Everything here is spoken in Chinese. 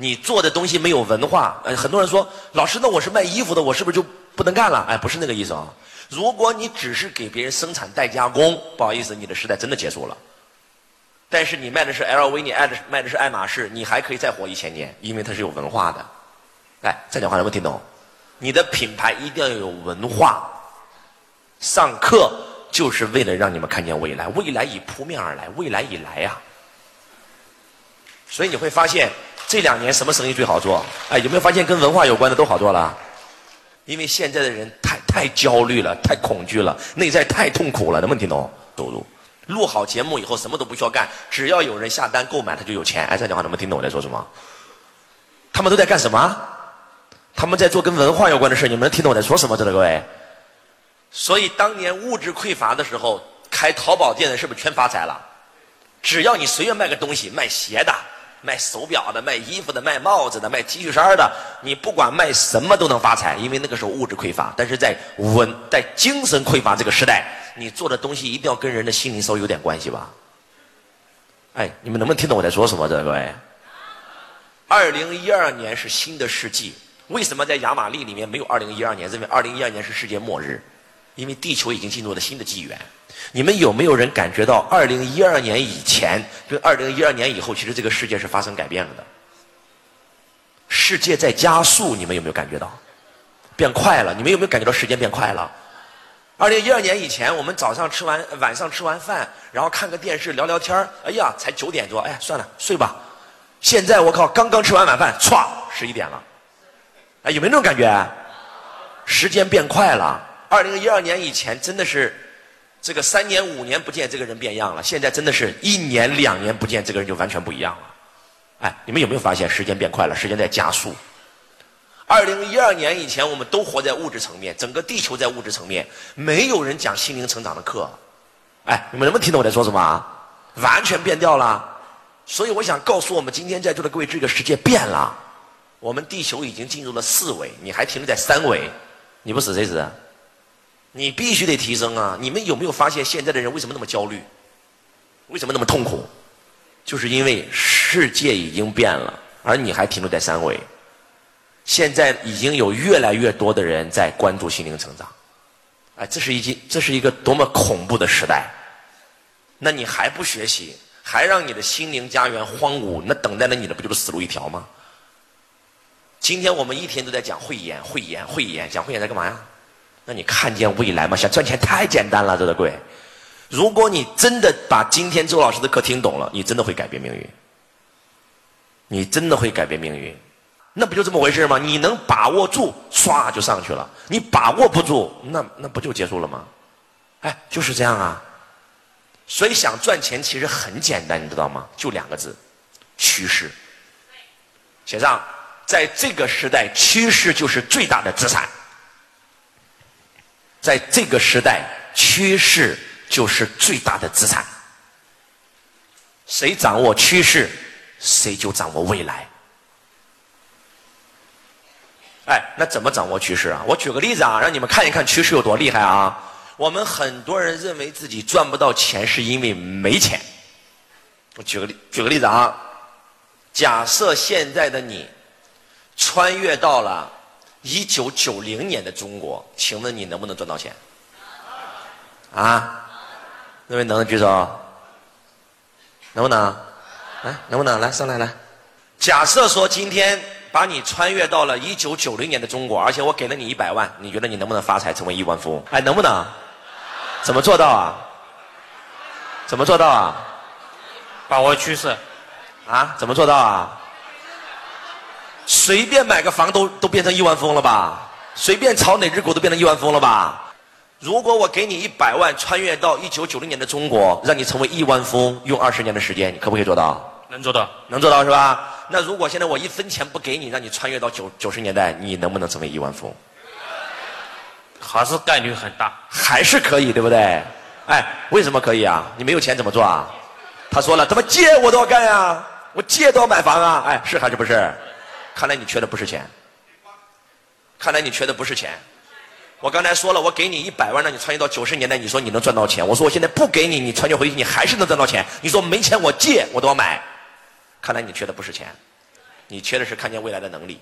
你做的东西没有文化。呃，很多人说，老师，那我是卖衣服的，我是不是就不能干了？哎，不是那个意思啊。如果你只是给别人生产代加工，不好意思，你的时代真的结束了。但是你卖的是 LV，你爱的卖的是爱马仕，你还可以再活一千年，因为它是有文化的。哎，这讲话能不能听懂？你的品牌一定要有文化。上课就是为了让你们看见未来，未来已扑面而来，未来已来呀。所以你会发现这两年什么生意最好做？哎，有没有发现跟文化有关的都好做了？因为现在的人太太焦虑了，太恐惧了，内在太痛苦了，能不能听懂？收入。录好节目以后，什么都不需要干，只要有人下单购买，他就有钱。哎，这讲话能不能听懂我在说什么？他们都在干什么？他们在做跟文化有关的事你们能听懂我在说什么？知道各位。所以当年物质匮乏的时候，开淘宝店的是不是全发财了？只要你随便卖个东西，卖鞋的、卖手表的、卖衣服的、卖帽子的、卖 T 恤衫的，你不管卖什么都能发财，因为那个时候物质匮乏。但是在文在精神匮乏这个时代。你做的东西一定要跟人的心灵稍微有点关系吧？哎，你们能不能听懂我在说什么？这各位，二零一二年是新的世纪，为什么在亚玛利里面没有二零一二年？认为二零一二年是世界末日，因为地球已经进入了新的纪元。你们有没有人感觉到二零一二年以前跟二零一二年以后，其实这个世界是发生改变了的？世界在加速，你们有没有感觉到？变快了，你们有没有感觉到时间变快了？二零一二年以前，我们早上吃完，晚上吃完饭，然后看个电视聊聊天哎呀，才九点多，哎，算了，睡吧。现在我靠，刚刚吃完晚饭，歘，十一点了。哎，有没有那种感觉？时间变快了。二零一二年以前，真的是这个三年五年不见，这个人变样了。现在真的是一年两年不见，这个人就完全不一样了。哎，你们有没有发现时间变快了？时间在加速。二零一二年以前，我们都活在物质层面，整个地球在物质层面，没有人讲心灵成长的课。哎，你们能不能听懂我在说什么？完全变掉了。所以我想告诉我们今天在座的各位，这个世界变了。我们地球已经进入了四维，你还停留在三维，你不死谁死？你必须得提升啊！你们有没有发现现在的人为什么那么焦虑？为什么那么痛苦？就是因为世界已经变了，而你还停留在三维。现在已经有越来越多的人在关注心灵成长，哎，这是一件，这是一个多么恐怖的时代！那你还不学习，还让你的心灵家园荒芜，那等待着你的不就是死路一条吗？今天我们一天都在讲慧眼，慧眼，慧眼，讲慧眼在干嘛呀？那你看见未来吗？想赚钱太简单了，这个贵。如果你真的把今天周老师的课听懂了，你真的会改变命运，你真的会改变命运。那不就这么回事吗？你能把握住，唰就上去了；你把握不住，那那不就结束了吗？哎，就是这样啊。所以想赚钱其实很简单，你知道吗？就两个字：趋势。写上，在这个时代，趋势就是最大的资产。在这个时代，趋势就是最大的资产。谁掌握趋势，谁就掌握未来。哎，那怎么掌握趋势啊？我举个例子啊，让你们看一看趋势有多厉害啊！我们很多人认为自己赚不到钱，是因为没钱。我举个例，举个例子啊，假设现在的你穿越到了一九九零年的中国，请问你能不能赚到钱？啊？那位能的举手？能不能？来，能不能来上来来？假设说今天。把你穿越到了一九九零年的中国，而且我给了你一百万，你觉得你能不能发财成为亿万富翁？哎，能不能？怎么做到啊？怎么做到啊？把握趋势。啊？怎么做到啊？随便买个房都都变成亿万富翁了吧？随便炒哪只股都变成亿万富翁了吧？如果我给你一百万，穿越到一九九零年的中国，让你成为亿万富翁，用二十年的时间，你可不可以做到？能做到。能做到是吧？那如果现在我一分钱不给你，让你穿越到九九十年代，你能不能成为亿万富翁？还是概率很大，还是可以，对不对？哎，为什么可以啊？你没有钱怎么做啊？他说了，他妈借我都要干呀？我借都要买房啊？哎，是还是不是？看来你缺的不是钱，看来你缺的不是钱。我刚才说了，我给你一百万，让你穿越到九十年代，你说你能赚到钱？我说我现在不给你，你穿越回去，你还是能赚到钱。你说没钱，我借我都要买。看来你缺的不是钱，你缺的是看见未来的能力。